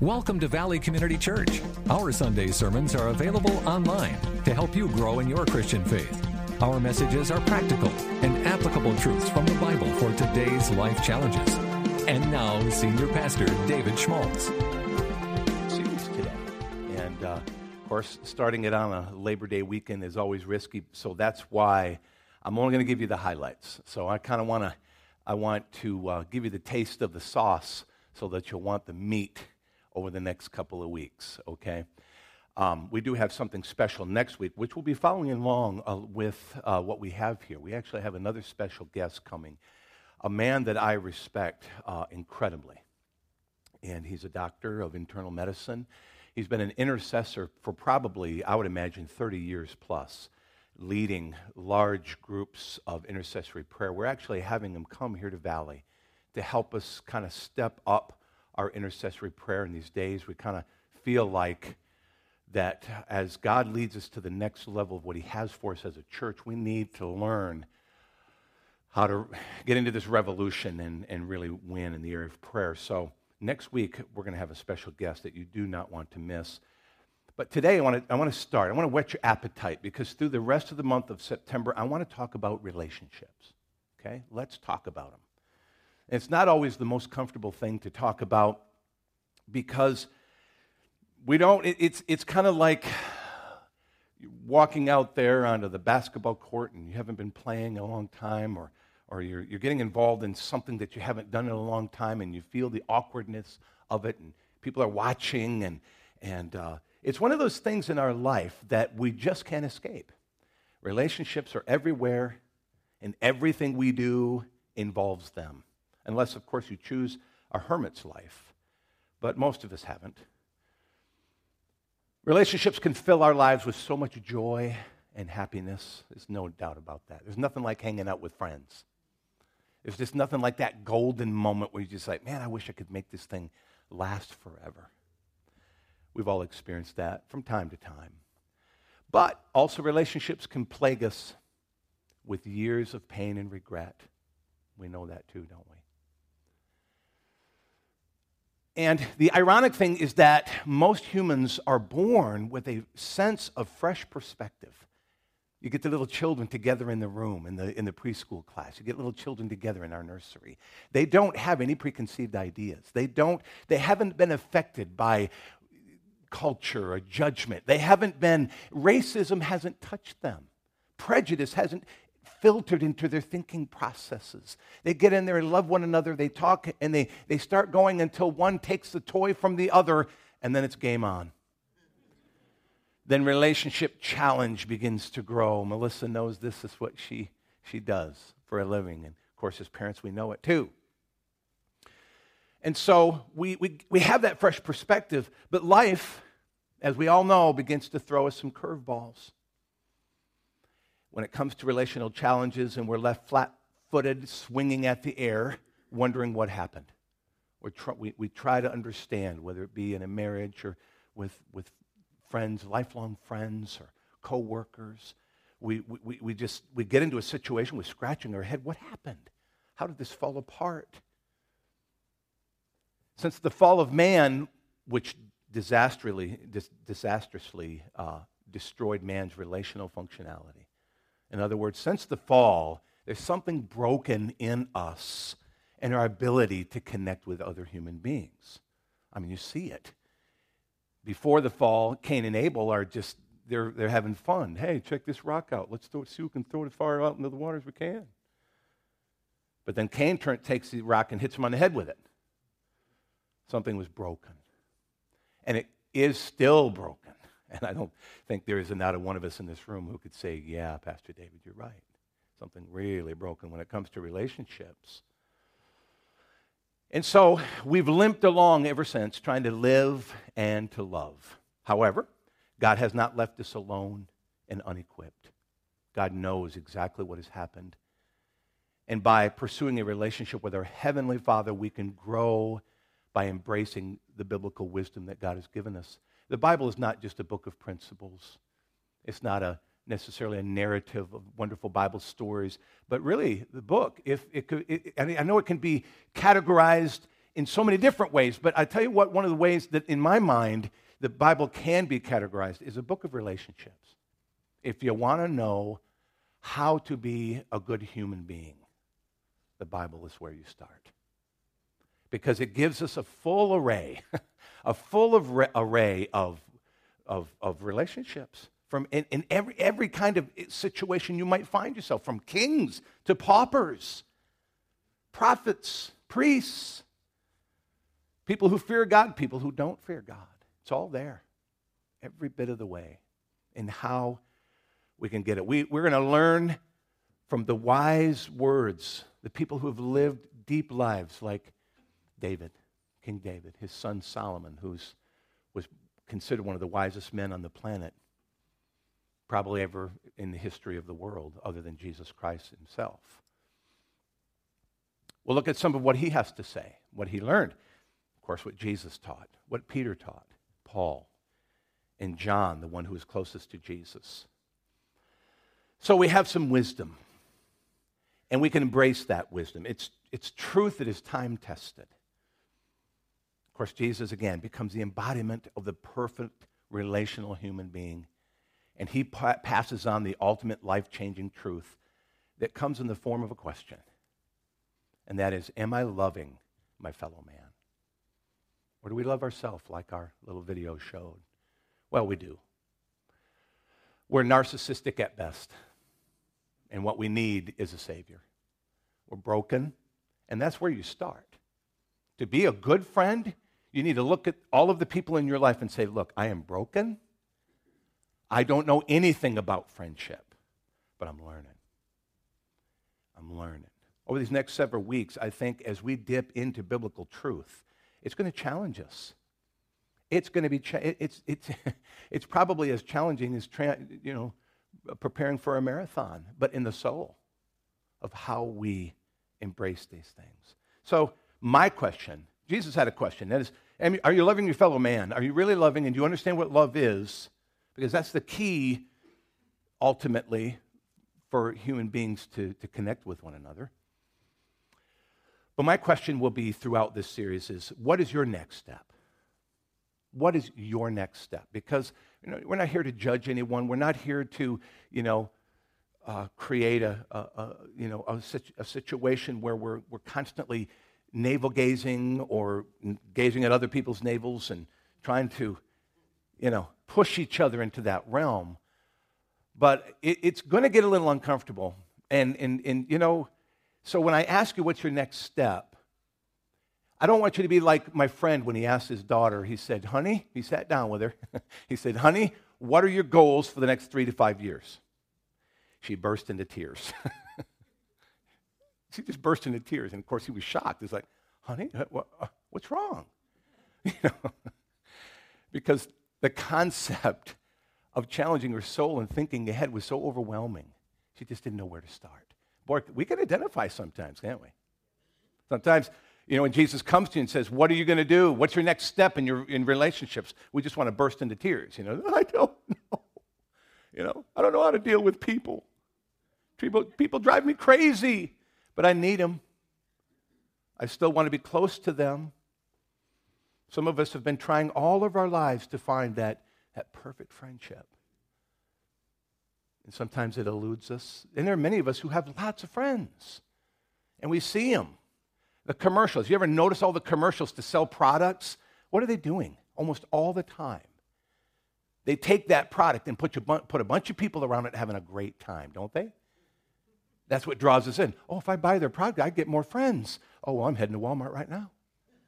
Welcome to Valley Community Church. Our Sunday sermons are available online to help you grow in your Christian faith. Our messages are practical and applicable truths from the Bible for today's life challenges. And now, Senior Pastor David Schmaltz. Series today. And uh, of course, starting it on a Labor Day weekend is always risky, so that's why I'm only going to give you the highlights. So I kind of want to I want to uh, give you the taste of the sauce so that you'll want the meat over the next couple of weeks, okay? Um, we do have something special next week, which will be following along uh, with uh, what we have here. We actually have another special guest coming, a man that I respect uh, incredibly. And he's a doctor of internal medicine. He's been an intercessor for probably, I would imagine, 30 years plus, leading large groups of intercessory prayer. We're actually having him come here to Valley to help us kind of step up our intercessory prayer in these days. We kind of feel like that as God leads us to the next level of what He has for us as a church, we need to learn how to get into this revolution and, and really win in the area of prayer. So, next week, we're going to have a special guest that you do not want to miss. But today, I want to, I want to start. I want to whet your appetite because through the rest of the month of September, I want to talk about relationships. Okay? Let's talk about them. It's not always the most comfortable thing to talk about because we don't, it, it's, it's kind of like walking out there onto the basketball court and you haven't been playing a long time or, or you're, you're getting involved in something that you haven't done in a long time and you feel the awkwardness of it and people are watching and, and uh, it's one of those things in our life that we just can't escape. Relationships are everywhere and everything we do involves them unless, of course, you choose a hermit's life. But most of us haven't. Relationships can fill our lives with so much joy and happiness. There's no doubt about that. There's nothing like hanging out with friends. There's just nothing like that golden moment where you just like, man, I wish I could make this thing last forever. We've all experienced that from time to time. But also, relationships can plague us with years of pain and regret. We know that too, don't we? And the ironic thing is that most humans are born with a sense of fresh perspective. You get the little children together in the room in the, in the preschool class. You get little children together in our nursery. They don't have any preconceived ideas. They, don't, they haven't been affected by culture or judgment. They haven't been, racism hasn't touched them. Prejudice hasn't filtered into their thinking processes. They get in there and love one another, they talk, and they, they start going until one takes the toy from the other, and then it's game on. Then relationship challenge begins to grow. Melissa knows this is what she, she does for a living. And of course, as parents, we know it too. And so we, we, we have that fresh perspective, but life, as we all know, begins to throw us some curveballs when it comes to relational challenges and we're left flat footed, swinging at the air, wondering what happened. Tr- we, we try to understand, whether it be in a marriage or with, with friends, lifelong friends or coworkers. We, we, we just we get into a situation, we're scratching our head. What happened? How did this fall apart? Since the fall of man, which disastrously, dis- disastrously uh, destroyed man's relational functionality, in other words, since the fall, there's something broken in us and our ability to connect with other human beings. I mean, you see it. Before the fall, Cain and Abel are just, they're, they're having fun. Hey, check this rock out. Let's throw it, see who can throw it as far out into the water as we can. But then Cain turn, takes the rock and hits him on the head with it. Something was broken. And it is still broken. And I don't think there is not a one of us in this room who could say, Yeah, Pastor David, you're right. Something really broken when it comes to relationships. And so we've limped along ever since, trying to live and to love. However, God has not left us alone and unequipped. God knows exactly what has happened. And by pursuing a relationship with our Heavenly Father, we can grow by embracing the biblical wisdom that God has given us. The Bible is not just a book of principles. It's not a necessarily a narrative of wonderful Bible stories, but really the book, if it could, it, I know it can be categorized in so many different ways. But I tell you what, one of the ways that in my mind the Bible can be categorized is a book of relationships. If you want to know how to be a good human being, the Bible is where you start. Because it gives us a full array, a full of re- array of, of, of relationships from in, in every, every kind of eh, situation you might find yourself, from kings to paupers, prophets, priests, people who fear God, people who don't fear God. It's all there, every bit of the way, and how we can get it. We, we're going to learn from the wise words, the people who have lived deep lives, like David, King David, his son Solomon, who was considered one of the wisest men on the planet, probably ever in the history of the world, other than Jesus Christ himself. We'll look at some of what he has to say, what he learned. Of course, what Jesus taught, what Peter taught, Paul, and John, the one who was closest to Jesus. So we have some wisdom, and we can embrace that wisdom. It's, it's truth that is time tested. Course, Jesus, again, becomes the embodiment of the perfect relational human being, and he pa- passes on the ultimate life changing truth that comes in the form of a question. And that is Am I loving my fellow man? Or do we love ourselves like our little video showed? Well, we do. We're narcissistic at best and what we need is a Savior. We're broken, and that's where you start. To be a good friend, you need to look at all of the people in your life and say, Look, I am broken. I don't know anything about friendship, but I'm learning. I'm learning. Over these next several weeks, I think as we dip into biblical truth, it's going to challenge us. It's going to be, cha- it's, it's, it's probably as challenging as, tra- you know, preparing for a marathon, but in the soul of how we embrace these things. So, my question Jesus had a question that is, are you loving your fellow man? Are you really loving and do you understand what love is? Because that's the key, ultimately, for human beings to, to connect with one another. But my question will be throughout this series is what is your next step? What is your next step? Because you know, we're not here to judge anyone. We're not here to, you know, uh, create a, a, a, you know, a, a situation where we're, we're constantly navel gazing or gazing at other people's navels and trying to, you know, push each other into that realm. But it, it's going to get a little uncomfortable. And, and, and, you know, so when I ask you what's your next step, I don't want you to be like my friend when he asked his daughter. He said, Honey, he sat down with her. he said, Honey, what are your goals for the next three to five years? She burst into tears. she just burst into tears. And of course, he was shocked. He's like, Honey, what, uh, what's wrong? You know, because the concept of challenging her soul and thinking ahead was so overwhelming. She just didn't know where to start. Boy, we can identify sometimes, can't we? Sometimes you know, when Jesus comes to you and says, What are you going to do? What's your next step in your in relationships? We just want to burst into tears. You know, I don't know. You know, I don't know how to deal with people. People, people drive me crazy, but I need them. I still want to be close to them. Some of us have been trying all of our lives to find that, that perfect friendship. And sometimes it eludes us. And there are many of us who have lots of friends, and we see them the commercials. You ever notice all the commercials to sell products? What are they doing? Almost all the time. They take that product and put, put a bunch of people around it having a great time, don't they? That's what draws us in. Oh, if I buy their product, I get more friends. Oh, well, I'm heading to Walmart right now.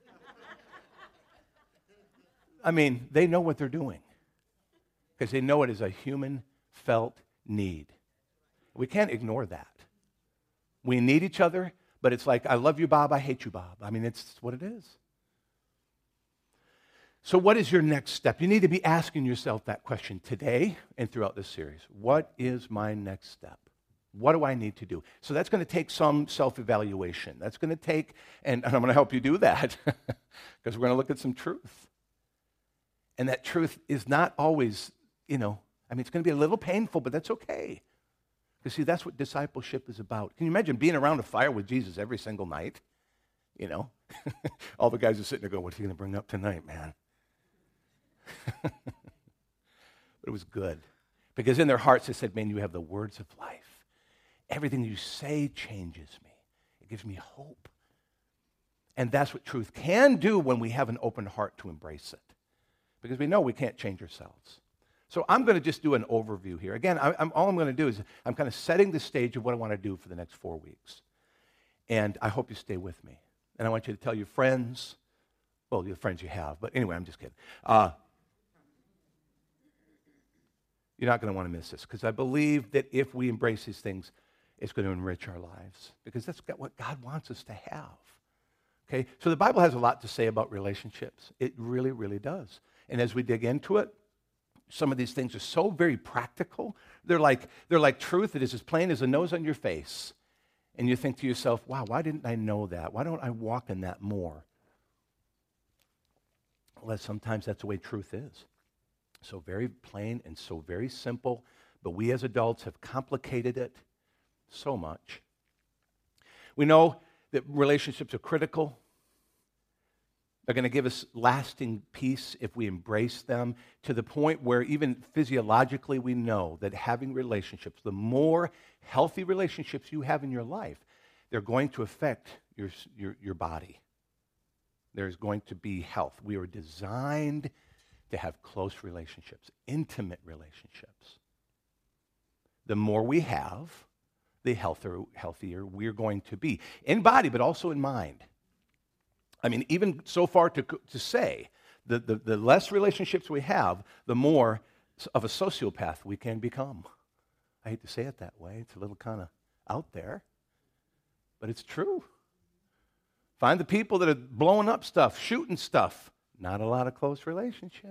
I mean, they know what they're doing because they know it is a human felt need. We can't ignore that. We need each other but it's like, I love you, Bob. I hate you, Bob. I mean, it's what it is. So, what is your next step? You need to be asking yourself that question today and throughout this series. What is my next step? What do I need to do? So, that's going to take some self evaluation. That's going to take, and, and I'm going to help you do that because we're going to look at some truth. And that truth is not always, you know, I mean, it's going to be a little painful, but that's okay. Because, see, that's what discipleship is about. Can you imagine being around a fire with Jesus every single night? you know. All the guys are sitting there going, What's he going to bring up tonight, man? but it was good. Because in their hearts, they said, Man, you have the words of life. Everything you say changes me, it gives me hope. And that's what truth can do when we have an open heart to embrace it. Because we know we can't change ourselves. So I'm going to just do an overview here. Again, I, all I'm going to do is I'm kind of setting the stage of what I want to do for the next four weeks. And I hope you stay with me. And I want you to tell your friends, well, the friends you have, but anyway, I'm just kidding. Uh, you're not going to want to miss this because I believe that if we embrace these things, it's going to enrich our lives because that's what God wants us to have. Okay? So the Bible has a lot to say about relationships. It really, really does. And as we dig into it, some of these things are so very practical. They're like, they're like truth that is as plain as a nose on your face. And you think to yourself, wow, why didn't I know that? Why don't I walk in that more? Well, sometimes that's the way truth is. So very plain and so very simple, but we as adults have complicated it so much. We know that relationships are critical. They're going to give us lasting peace if we embrace them to the point where even physiologically we know that having relationships, the more healthy relationships you have in your life, they're going to affect your, your, your body. There's going to be health. We are designed to have close relationships, intimate relationships. The more we have, the healthier, healthier we're going to be in body, but also in mind. I mean, even so far to, to say that the, the less relationships we have, the more of a sociopath we can become. I hate to say it that way, it's a little kind of out there, but it's true. Find the people that are blowing up stuff, shooting stuff. Not a lot of close relationships.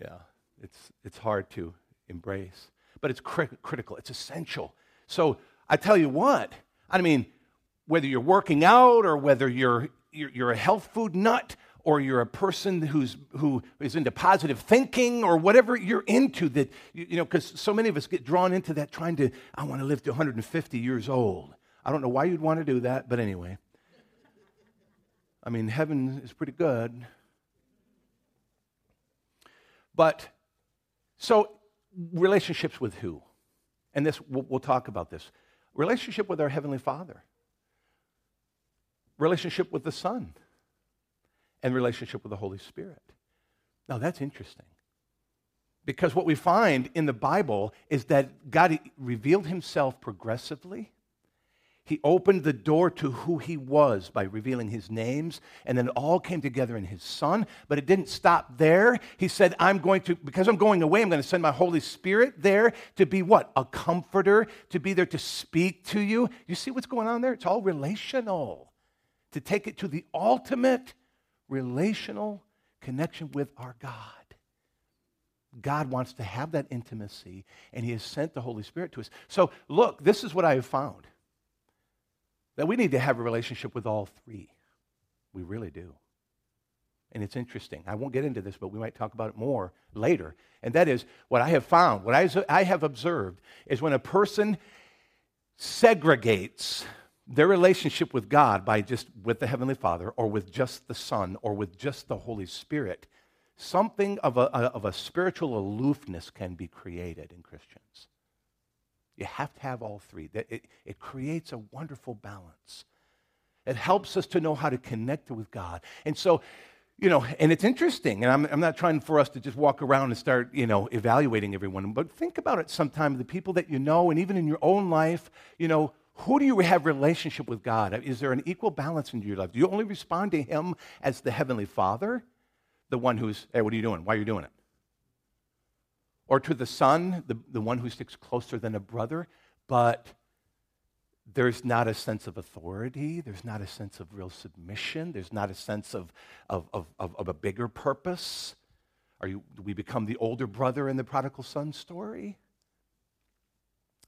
yeah, it's, it's hard to embrace, but it's cri- critical, it's essential. So I tell you what, I mean, whether you're working out or whether you're, you're, you're a health food nut or you're a person who's, who is into positive thinking or whatever you're into that, you, you know, because so many of us get drawn into that trying to, I want to live to 150 years old. I don't know why you'd want to do that, but anyway. I mean, heaven is pretty good. But, so, relationships with who? And this, we'll, we'll talk about this. Relationship with our Heavenly Father relationship with the Son, and relationship with the Holy Spirit. Now, that's interesting. Because what we find in the Bible is that God revealed himself progressively. He opened the door to who he was by revealing his names, and then it all came together in his son. But it didn't stop there. He said, I'm going to, because I'm going away, I'm going to send my Holy Spirit there to be what? A comforter, to be there to speak to you. You see what's going on there? It's all relational to take it to the ultimate relational connection with our God. God wants to have that intimacy, and He has sent the Holy Spirit to us. So, look, this is what I have found that we need to have a relationship with all three. We really do. And it's interesting. I won't get into this, but we might talk about it more later. And that is what I have found, what I have observed is when a person segregates their relationship with God by just with the Heavenly Father or with just the Son or with just the Holy Spirit, something of a, of a spiritual aloofness can be created in Christians. You have to have all three. It, it creates a wonderful balance. It helps us to know how to connect with God. And so, you know, and it's interesting, and I'm, I'm not trying for us to just walk around and start, you know, evaluating everyone, but think about it sometime, the people that you know, and even in your own life, you know, who do you have relationship with God? Is there an equal balance in your life? Do you only respond to Him as the Heavenly Father, the one who's, hey, what are you doing? Why are you doing it? Or to the Son, the, the one who sticks closer than a brother, but there's not a sense of authority, there's not a sense of real submission, there's not a sense of, of, of, of, a bigger purpose. Are you, do we become the older brother in the prodigal son story?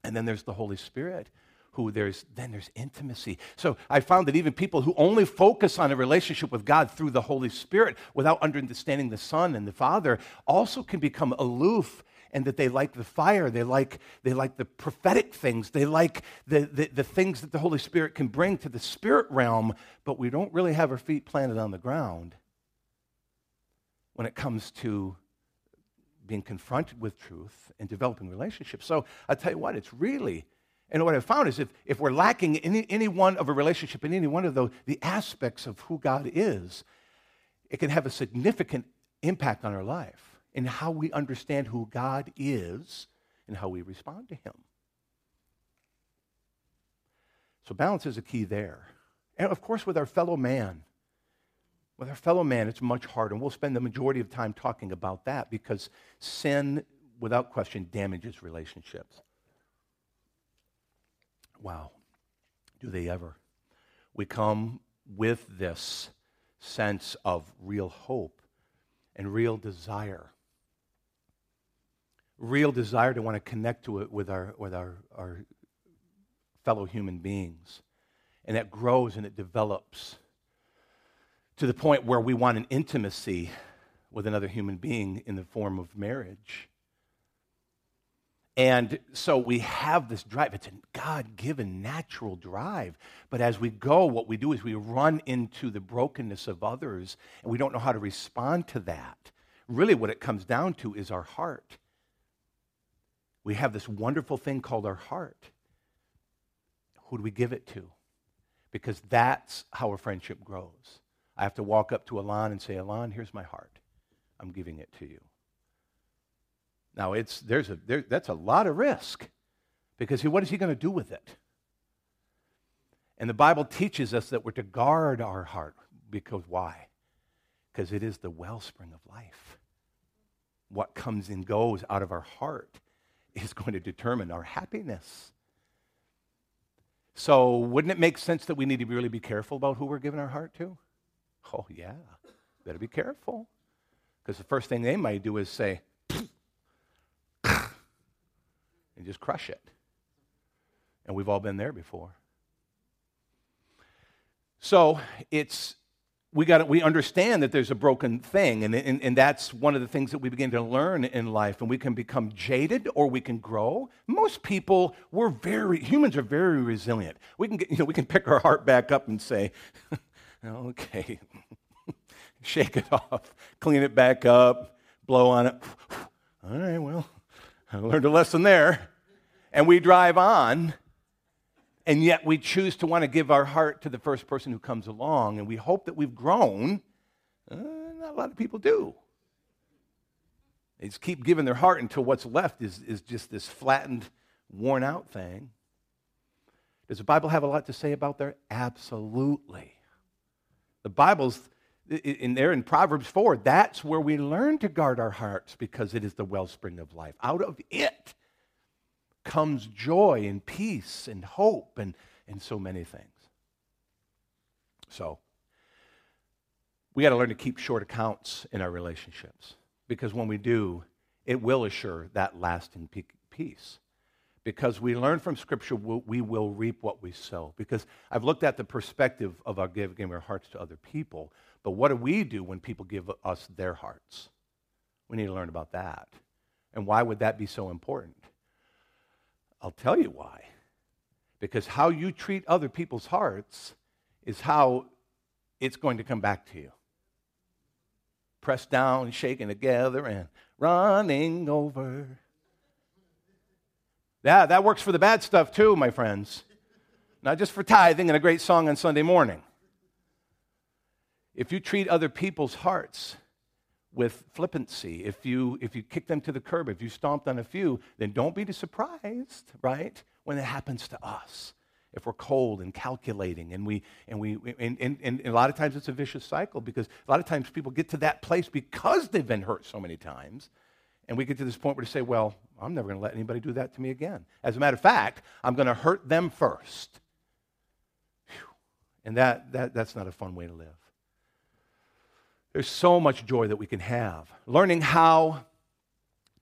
And then there's the Holy Spirit who there's then there's intimacy. So I found that even people who only focus on a relationship with God through the Holy Spirit without understanding the Son and the Father also can become aloof and that they like the fire, they like, they like the prophetic things, they like the, the, the things that the Holy Spirit can bring to the spirit realm, but we don't really have our feet planted on the ground when it comes to being confronted with truth and developing relationships. So I tell you what, it's really, and what I've found is if, if we're lacking any, any one of a relationship in any one of those, the aspects of who God is, it can have a significant impact on our life in how we understand who God is and how we respond to Him. So, balance is a key there. And of course, with our fellow man. With our fellow man, it's much harder. And we'll spend the majority of time talking about that because sin, without question, damages relationships. Wow. Do they ever? We come with this sense of real hope and real desire real desire to want to connect to it with our, with our, our fellow human beings. And that grows and it develops to the point where we want an intimacy with another human being in the form of marriage. And so we have this drive. It's a God given natural drive. But as we go, what we do is we run into the brokenness of others and we don't know how to respond to that. Really, what it comes down to is our heart we have this wonderful thing called our heart. Who do we give it to? Because that's how a friendship grows. I have to walk up to Alon and say, Alon, here's my heart. I'm giving it to you. Now, it's, there's a, there, that's a lot of risk because he, what is he going to do with it? And the Bible teaches us that we're to guard our heart. Because why? Because it is the wellspring of life. What comes and goes out of our heart is going to determine our happiness. So, wouldn't it make sense that we need to really be careful about who we're giving our heart to? Oh, yeah. Better be careful. Because the first thing they might do is say, and just crush it. And we've all been there before. So, it's we got we understand that there's a broken thing and, and, and that's one of the things that we begin to learn in life and we can become jaded or we can grow. Most people we're very humans are very resilient. We can get, you know we can pick our heart back up and say okay shake it off clean it back up blow on it. All right well i learned a lesson there. And we drive on and yet we choose to want to give our heart to the first person who comes along, and we hope that we've grown. Uh, not a lot of people do. They just keep giving their heart until what's left is, is just this flattened, worn out thing. Does the Bible have a lot to say about that? Absolutely. The Bible's in there in Proverbs 4, that's where we learn to guard our hearts because it is the wellspring of life. Out of it comes joy and peace and hope and, and so many things. So, we got to learn to keep short accounts in our relationships because when we do, it will assure that lasting peace. Because we learn from Scripture, we will reap what we sow. Because I've looked at the perspective of our giving our hearts to other people, but what do we do when people give us their hearts? We need to learn about that. And why would that be so important? I'll tell you why. Because how you treat other people's hearts is how it's going to come back to you. Pressed down, shaken together, and running over. Yeah, that works for the bad stuff too, my friends. Not just for tithing and a great song on Sunday morning. If you treat other people's hearts with flippancy, if you, if you kick them to the curb, if you stomped on a few, then don't be surprised, right, when it happens to us. If we're cold and calculating, and we, and we, and, and, and a lot of times it's a vicious cycle because a lot of times people get to that place because they've been hurt so many times. And we get to this point where we say, well, I'm never going to let anybody do that to me again. As a matter of fact, I'm going to hurt them first. Whew. And that, that, that's not a fun way to live. There's so much joy that we can have. Learning how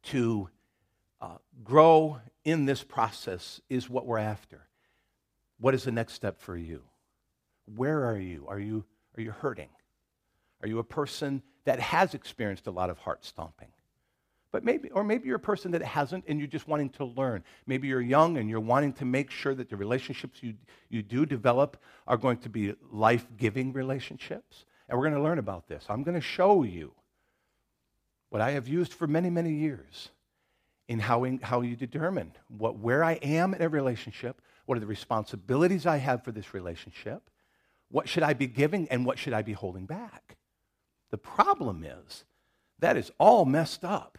to uh, grow in this process is what we're after. What is the next step for you? Where are you? Are you, are you hurting? Are you a person that has experienced a lot of heart stomping? But maybe, or maybe you're a person that hasn't and you're just wanting to learn. Maybe you're young and you're wanting to make sure that the relationships you, you do develop are going to be life giving relationships. And we're going to learn about this. I'm going to show you what I have used for many, many years in how, in, how you determine what, where I am in a relationship, what are the responsibilities I have for this relationship, what should I be giving, and what should I be holding back. The problem is that is all messed up.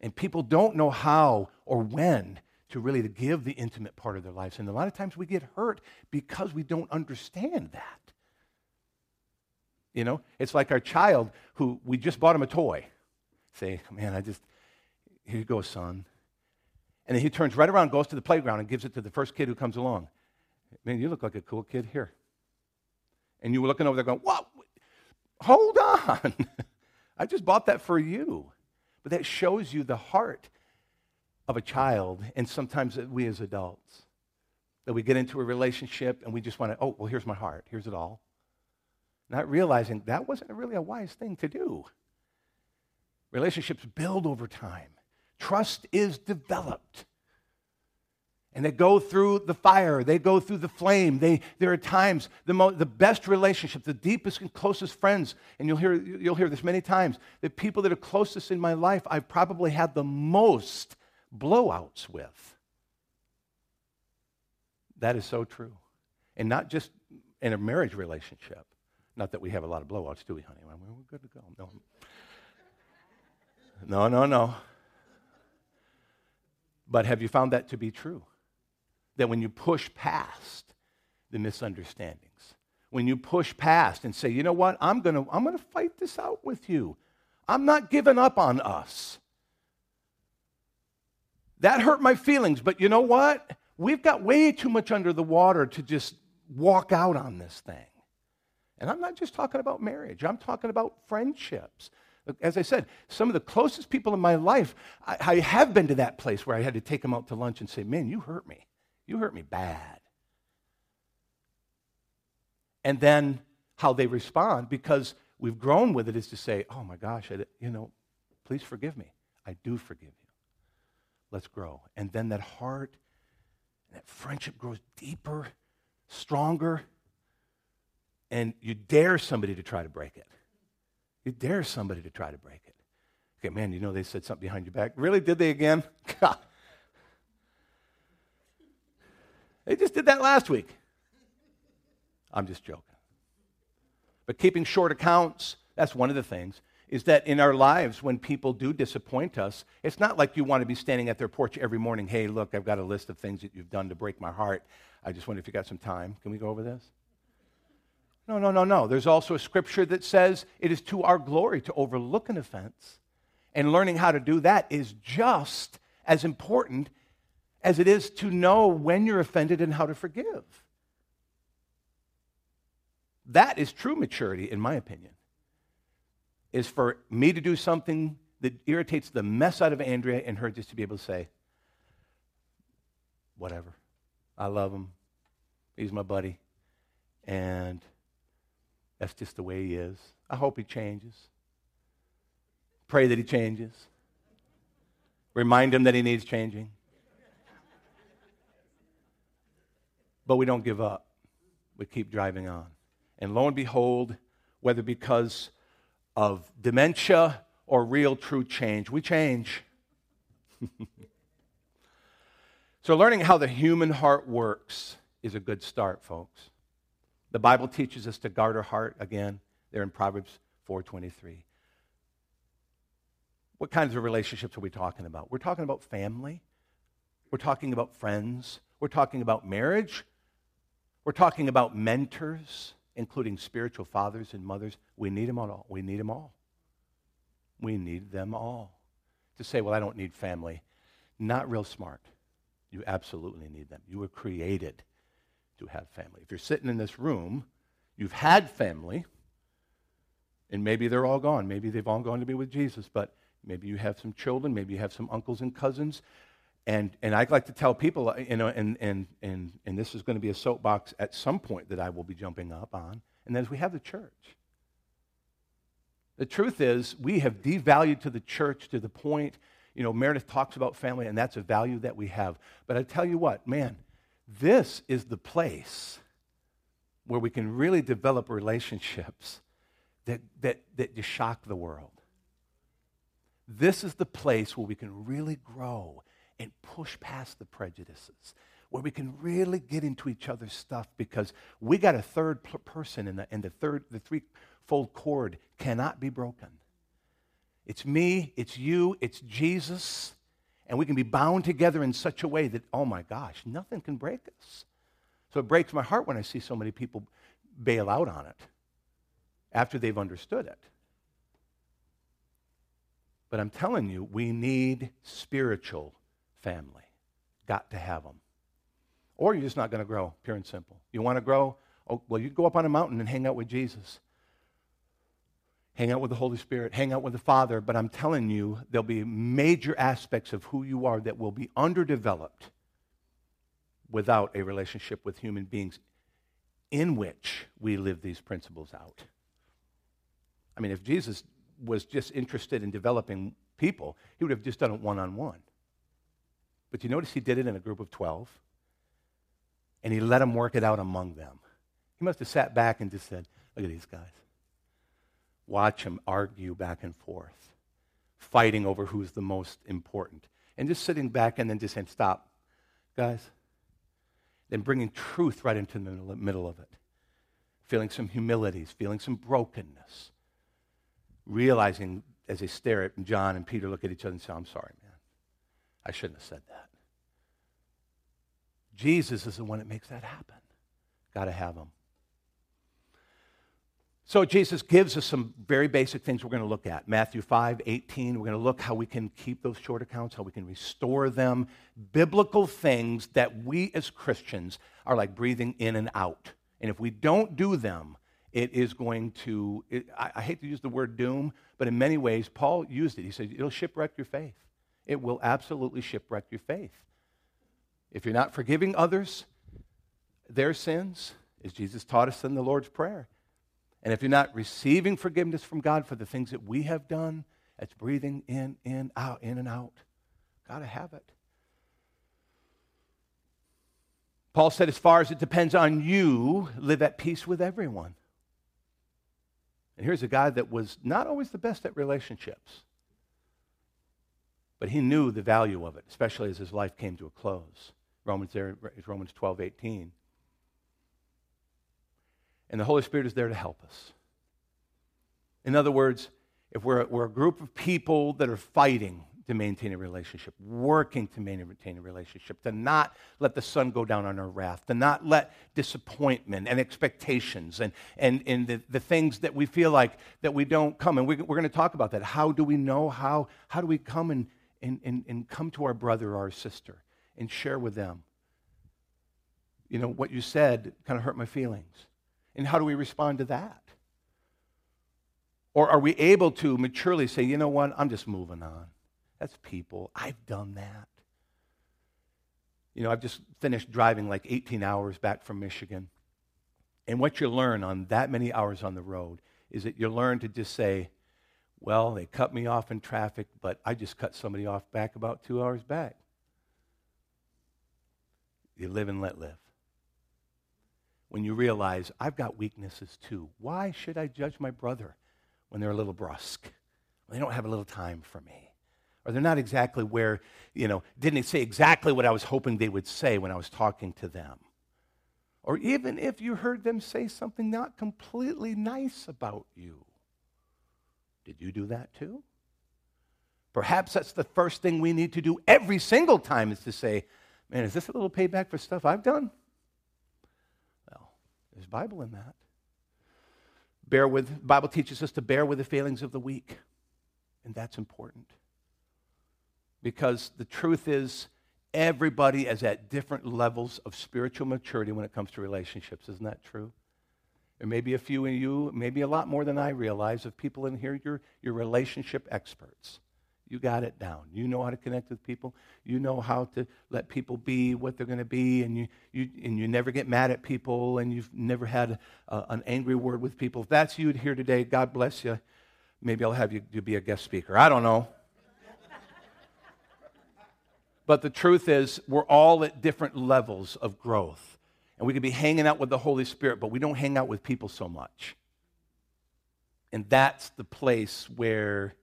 And people don't know how or when to really give the intimate part of their lives. And a lot of times we get hurt because we don't understand that. You know, it's like our child who we just bought him a toy. Say, man, I just, here you go, son. And then he turns right around, goes to the playground, and gives it to the first kid who comes along. Man, you look like a cool kid here. And you were looking over there going, what? Hold on. I just bought that for you. But that shows you the heart of a child, and sometimes we as adults. That we get into a relationship and we just want to, oh, well, here's my heart, here's it all. Not realizing that wasn't really a wise thing to do. Relationships build over time, trust is developed. And they go through the fire, they go through the flame. They, there are times, the, mo- the best relationships, the deepest and closest friends, and you'll hear, you'll hear this many times, the people that are closest in my life, I've probably had the most blowouts with. That is so true. And not just in a marriage relationship. Not that we have a lot of blowouts, do we, honey? We're good to go. No. No, no, no. But have you found that to be true? that when you push past the misunderstandings, when you push past and say, you know what, I'm going to I'm going to fight this out with you. I'm not giving up on us. That hurt my feelings, but you know what? We've got way too much under the water to just walk out on this thing. And I'm not just talking about marriage, I'm talking about friendships. As I said, some of the closest people in my life, I, I have been to that place where I had to take them out to lunch and say, Man, you hurt me. You hurt me bad. And then how they respond, because we've grown with it, is to say, oh my gosh, I, you know, please forgive me. I do forgive you. Let's grow. And then that heart, that friendship grows deeper, stronger, and you dare somebody to try to break it. You dare somebody to try to break it. Okay, man, you know they said something behind your back. Really? Did they again? God. They just did that last week. I'm just joking. But keeping short accounts, that's one of the things, is that in our lives, when people do disappoint us, it's not like you want to be standing at their porch every morning, hey, look, I've got a list of things that you've done to break my heart. I just wonder if you got some time. Can we go over this? No, no, no, no. There's also a scripture that says it is to our glory to overlook an offense. And learning how to do that is just as important as it is to know when you're offended and how to forgive. That is true maturity, in my opinion, is for me to do something that irritates the mess out of Andrea and her just to be able to say, whatever. I love him. He's my buddy. And that's just the way he is. I hope he changes. Pray that he changes. Remind him that he needs changing. But we don't give up. We keep driving on. And lo and behold, whether because of dementia or real true change, we change. so, learning how the human heart works is a good start, folks. The Bible teaches us to guard our heart again. There in Proverbs 4:23. What kinds of relationships are we talking about? We're talking about family. We're talking about friends. We're talking about marriage. We're talking about mentors, including spiritual fathers and mothers. We need them all. We need them all. We need them all. To say, well, I don't need family, not real smart. You absolutely need them. You were created to have family. If you're sitting in this room, you've had family, and maybe they're all gone. Maybe they've all gone to be with Jesus, but maybe you have some children, maybe you have some uncles and cousins and, and I'd like to tell people, uh, you know, and, and, and, and this is going to be a soapbox at some point that I will be jumping up on, and that is we have the church. The truth is, we have devalued to the church to the point, you know, Meredith talks about family, and that's a value that we have. But I tell you what, man, this is the place where we can really develop relationships that, that, that just shock the world. This is the place where we can really grow and push past the prejudices, where we can really get into each other's stuff because we got a third person in the, and the third, the threefold cord cannot be broken. It's me, it's you, it's Jesus, and we can be bound together in such a way that, oh my gosh, nothing can break us. So it breaks my heart when I see so many people bail out on it after they've understood it. But I'm telling you, we need spiritual family. Got to have them. Or you're just not going to grow, pure and simple. You want to grow? Oh, well, you go up on a mountain and hang out with Jesus. Hang out with the Holy Spirit, hang out with the Father, but I'm telling you, there'll be major aspects of who you are that will be underdeveloped without a relationship with human beings in which we live these principles out. I mean, if Jesus was just interested in developing people, he would have just done it one on one. But you notice he did it in a group of 12, and he let them work it out among them. He must have sat back and just said, Look at these guys. Watch them argue back and forth, fighting over who's the most important. And just sitting back and then just saying, Stop, guys. Then bringing truth right into the middle of it. Feeling some humilities, feeling some brokenness realizing as they stare at John and Peter look at each other and say, I'm sorry, man. I shouldn't have said that. Jesus is the one that makes that happen. Got to have him. So Jesus gives us some very basic things we're going to look at. Matthew 5, 18, we're going to look how we can keep those short accounts, how we can restore them. Biblical things that we as Christians are like breathing in and out. And if we don't do them, it is going to, it, I, I, hate to use the word doom, but in many ways, Paul used it. He said, it'll shipwreck your faith. It will absolutely shipwreck your faith. If you're not forgiving others their sins, as Jesus taught us in the Lord's Prayer, and if you're not receiving forgiveness from God for the things that we have done, it's breathing in, in, out, in and out. Got to have it. Paul said, as far as it depends on you, live at peace with everyone. And here's a guy that was not always the best at relationships, but he knew the value of it, especially as his life came to a close. Romans, Romans 12, 18. And the Holy Spirit is there to help us. In other words, if we're, we're a group of people that are fighting to maintain a relationship, working to maintain a relationship, to not let the sun go down on our wrath, to not let disappointment and expectations and, and, and the, the things that we feel like that we don't come. And we, we're going to talk about that. How do we know? How, how do we come and, and, and, and come to our brother or our sister and share with them? You know, what you said kind of hurt my feelings. And how do we respond to that? Or are we able to maturely say, you know what, I'm just moving on? That's people. I've done that. You know, I've just finished driving like 18 hours back from Michigan. And what you learn on that many hours on the road is that you learn to just say, well, they cut me off in traffic, but I just cut somebody off back about two hours back. You live and let live. When you realize, I've got weaknesses too. Why should I judge my brother when they're a little brusque? They don't have a little time for me or they're not exactly where, you know, didn't they say exactly what I was hoping they would say when I was talking to them. Or even if you heard them say something not completely nice about you. Did you do that too? Perhaps that's the first thing we need to do every single time is to say, man, is this a little payback for stuff I've done? There's Bible in that. Bear with, Bible teaches us to bear with the failings of the weak, and that's important because the truth is, everybody is at different levels of spiritual maturity when it comes to relationships. Isn't that true? There may be a few in you, maybe a lot more than I realize, of people in here, you're, you're relationship experts. You got it down. You know how to connect with people. You know how to let people be what they're going to be, and you, you, and you never get mad at people, and you've never had a, an angry word with people. If that's you here today, God bless you. Maybe I'll have you, you be a guest speaker. I don't know. but the truth is, we're all at different levels of growth. And we could be hanging out with the Holy Spirit, but we don't hang out with people so much. And that's the place where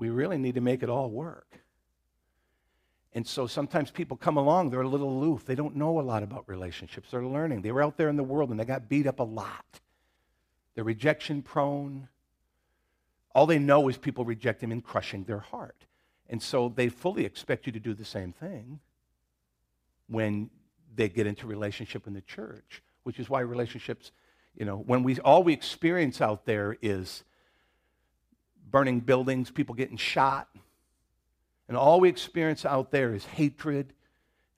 we really need to make it all work. And so sometimes people come along, they're a little aloof. They don't know a lot about relationships. They're learning. They were out there in the world and they got beat up a lot. They're rejection prone. All they know is people reject them and crushing their heart. And so they fully expect you to do the same thing when they get into relationship in the church, which is why relationships you know, when we all we experience out there is burning buildings, people getting shot, and all we experience out there is hatred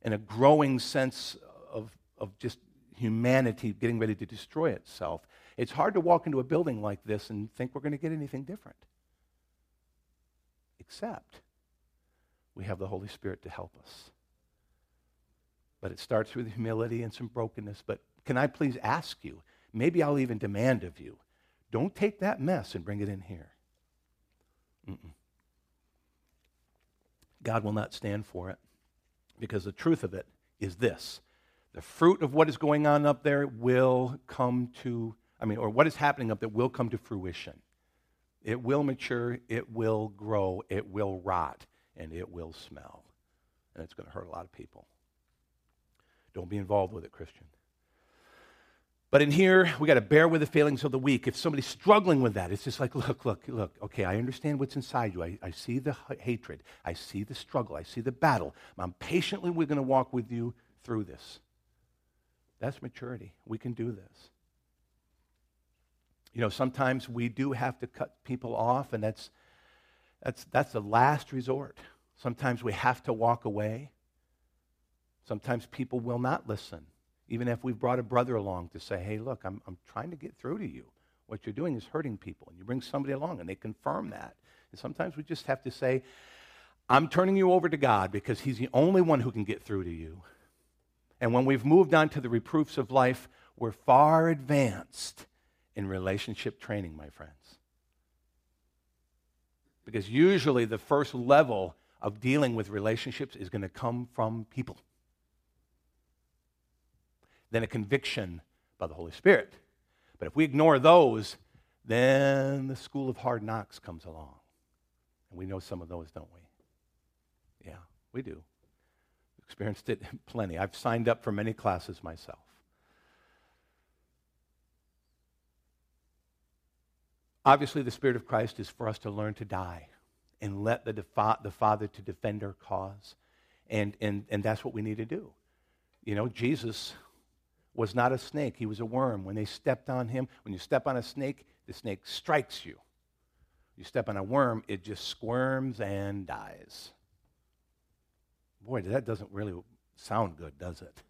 and a growing sense of, of just humanity getting ready to destroy itself. It's hard to walk into a building like this and think we're going to get anything different. Except we have the Holy Spirit to help us. But it starts with humility and some brokenness. But can I please ask you, Maybe I'll even demand of you. Don't take that mess and bring it in here. Mm-mm. God will not stand for it because the truth of it is this the fruit of what is going on up there will come to, I mean, or what is happening up there will come to fruition. It will mature, it will grow, it will rot, and it will smell. And it's going to hurt a lot of people. Don't be involved with it, Christian. But in here, we got to bear with the failings of the weak. If somebody's struggling with that, it's just like, look, look, look, okay, I understand what's inside you. I, I see the h- hatred. I see the struggle. I see the battle. I'm patiently we're going to walk with you through this. That's maturity. We can do this. You know, sometimes we do have to cut people off, and that's, that's, that's the last resort. Sometimes we have to walk away. Sometimes people will not listen. Even if we've brought a brother along to say, hey, look, I'm, I'm trying to get through to you. What you're doing is hurting people. And you bring somebody along and they confirm that. And sometimes we just have to say, I'm turning you over to God because He's the only one who can get through to you. And when we've moved on to the reproofs of life, we're far advanced in relationship training, my friends. Because usually the first level of dealing with relationships is going to come from people then a conviction by the Holy Spirit. But if we ignore those, then the school of hard knocks comes along. And we know some of those, don't we? Yeah, we do. Experienced it plenty. I've signed up for many classes myself. Obviously, the Spirit of Christ is for us to learn to die and let the, defa- the Father to defend our cause. And, and, and that's what we need to do. You know, Jesus was not a snake, he was a worm. When they stepped on him, when you step on a snake, the snake strikes you. You step on a worm, it just squirms and dies. Boy, that doesn't really sound good, does it?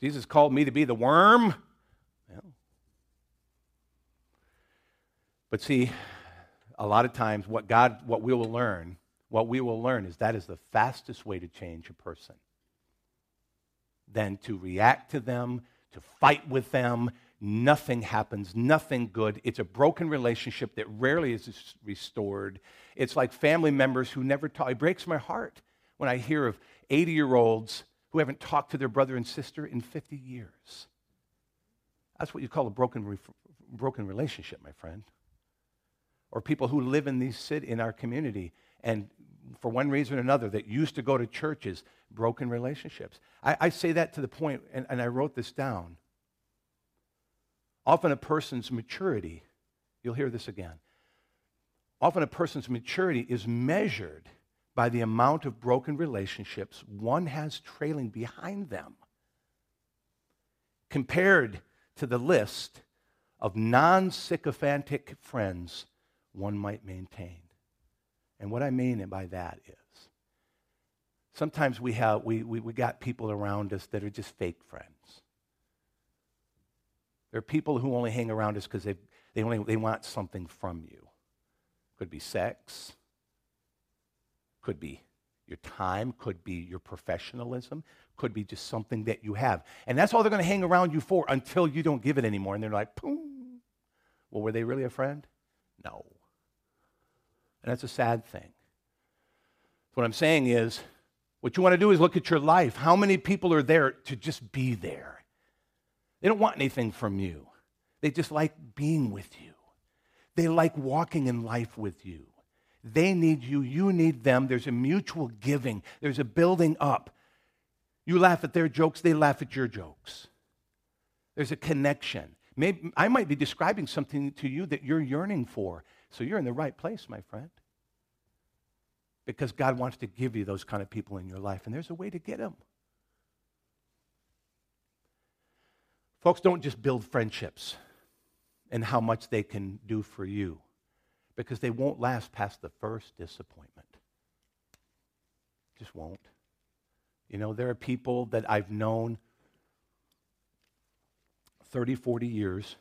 Jesus called me to be the worm. Well, but see, a lot of times what God, what we will learn, what we will learn is that is the fastest way to change a person than to react to them, to fight with them. Nothing happens, nothing good. It's a broken relationship that rarely is restored. It's like family members who never talk. It breaks my heart when I hear of 80 year olds who haven't talked to their brother and sister in 50 years. That's what you call a broken, re- broken relationship, my friend. Or people who live in these city, in our community and for one reason or another that used to go to churches, broken relationships. I, I say that to the point, and, and I wrote this down. Often a person's maturity, you'll hear this again. Often a person's maturity is measured by the amount of broken relationships one has trailing behind them compared to the list of non sycophantic friends one might maintain. And what I mean by that is sometimes we have we, we, we got people around us that are just fake friends. There are people who only hang around us because they they only they want something from you. Could be sex, could be your time, could be your professionalism, could be just something that you have. And that's all they're going to hang around you for until you don't give it anymore. And they're like, boom. Well, were they really a friend? No. And that's a sad thing. What I'm saying is, what you want to do is look at your life. How many people are there to just be there? They don't want anything from you. They just like being with you. They like walking in life with you. They need you, you need them. There's a mutual giving, there's a building up. You laugh at their jokes, they laugh at your jokes. There's a connection. Maybe, I might be describing something to you that you're yearning for. So you're in the right place, my friend. Because God wants to give you those kind of people in your life, and there's a way to get them. Folks, don't just build friendships and how much they can do for you because they won't last past the first disappointment. Just won't. You know, there are people that I've known 30, 40 years,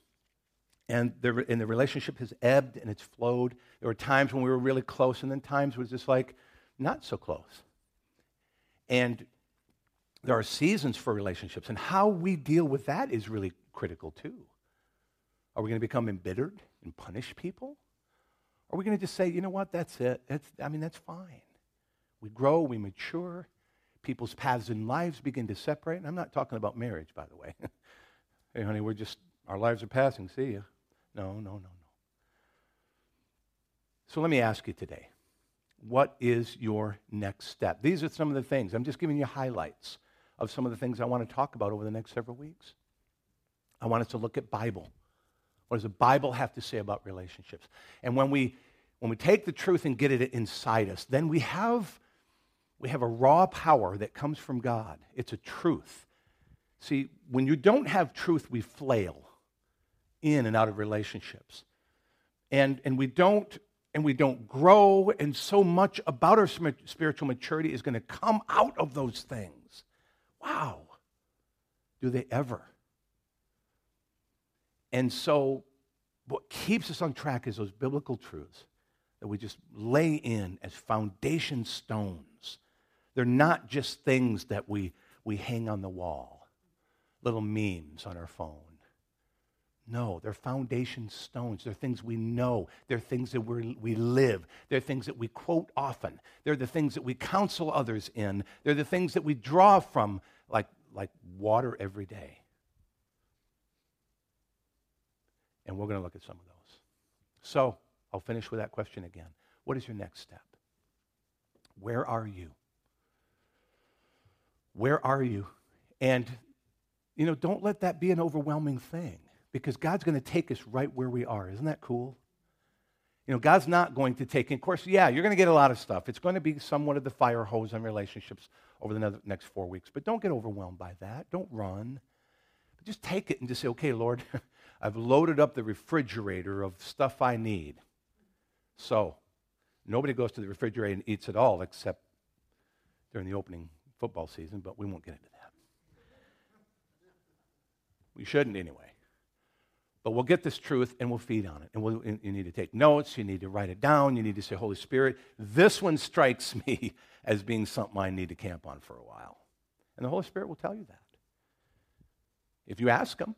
and, and the relationship has ebbed and it's flowed. There were times when we were really close, and then times was just like not so close. And there are seasons for relationships, and how we deal with that is really critical too. Are we going to become embittered and punish people? Are we going to just say, you know what, that's it? That's, I mean, that's fine. We grow, we mature, people's paths and lives begin to separate. And I'm not talking about marriage, by the way. hey, honey, we're just, our lives are passing. See you. No, no, no, no. So let me ask you today what is your next step? These are some of the things. I'm just giving you highlights of some of the things I want to talk about over the next several weeks. I want us to look at Bible. What does the Bible have to say about relationships? And when we when we take the truth and get it inside us, then we have we have a raw power that comes from God. It's a truth. See, when you don't have truth, we flail in and out of relationships. And, and we don't and we don't grow, and so much about our spiritual maturity is going to come out of those things. Wow. Do they ever? And so, what keeps us on track is those biblical truths that we just lay in as foundation stones. They're not just things that we, we hang on the wall, little memes on our phone. No, they're foundation stones. They're things we know. They're things that we we live. They're things that we quote often. They're the things that we counsel others in. They're the things that we draw from like, like water every day. And we're going to look at some of those. So I'll finish with that question again. What is your next step? Where are you? Where are you? And, you know, don't let that be an overwhelming thing because God's going to take us right where we are. Isn't that cool? You know, God's not going to take, of course, yeah, you're going to get a lot of stuff. It's going to be somewhat of the fire hose on relationships over the next four weeks. But don't get overwhelmed by that. Don't run. Just take it and just say, okay, Lord, I've loaded up the refrigerator of stuff I need. So, nobody goes to the refrigerator and eats at all except during the opening football season, but we won't get into that. We shouldn't anyway. But we'll get this truth and we'll feed on it. And, we'll, and you need to take notes, you need to write it down, you need to say, Holy Spirit, this one strikes me as being something I need to camp on for a while. And the Holy Spirit will tell you that. If you ask Him,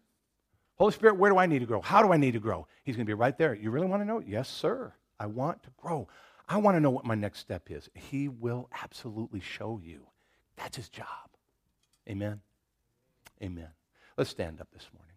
Holy Spirit, where do I need to grow? How do I need to grow? He's going to be right there. You really want to know? Yes, sir. I want to grow. I want to know what my next step is. He will absolutely show you. That's His job. Amen. Amen. Let's stand up this morning.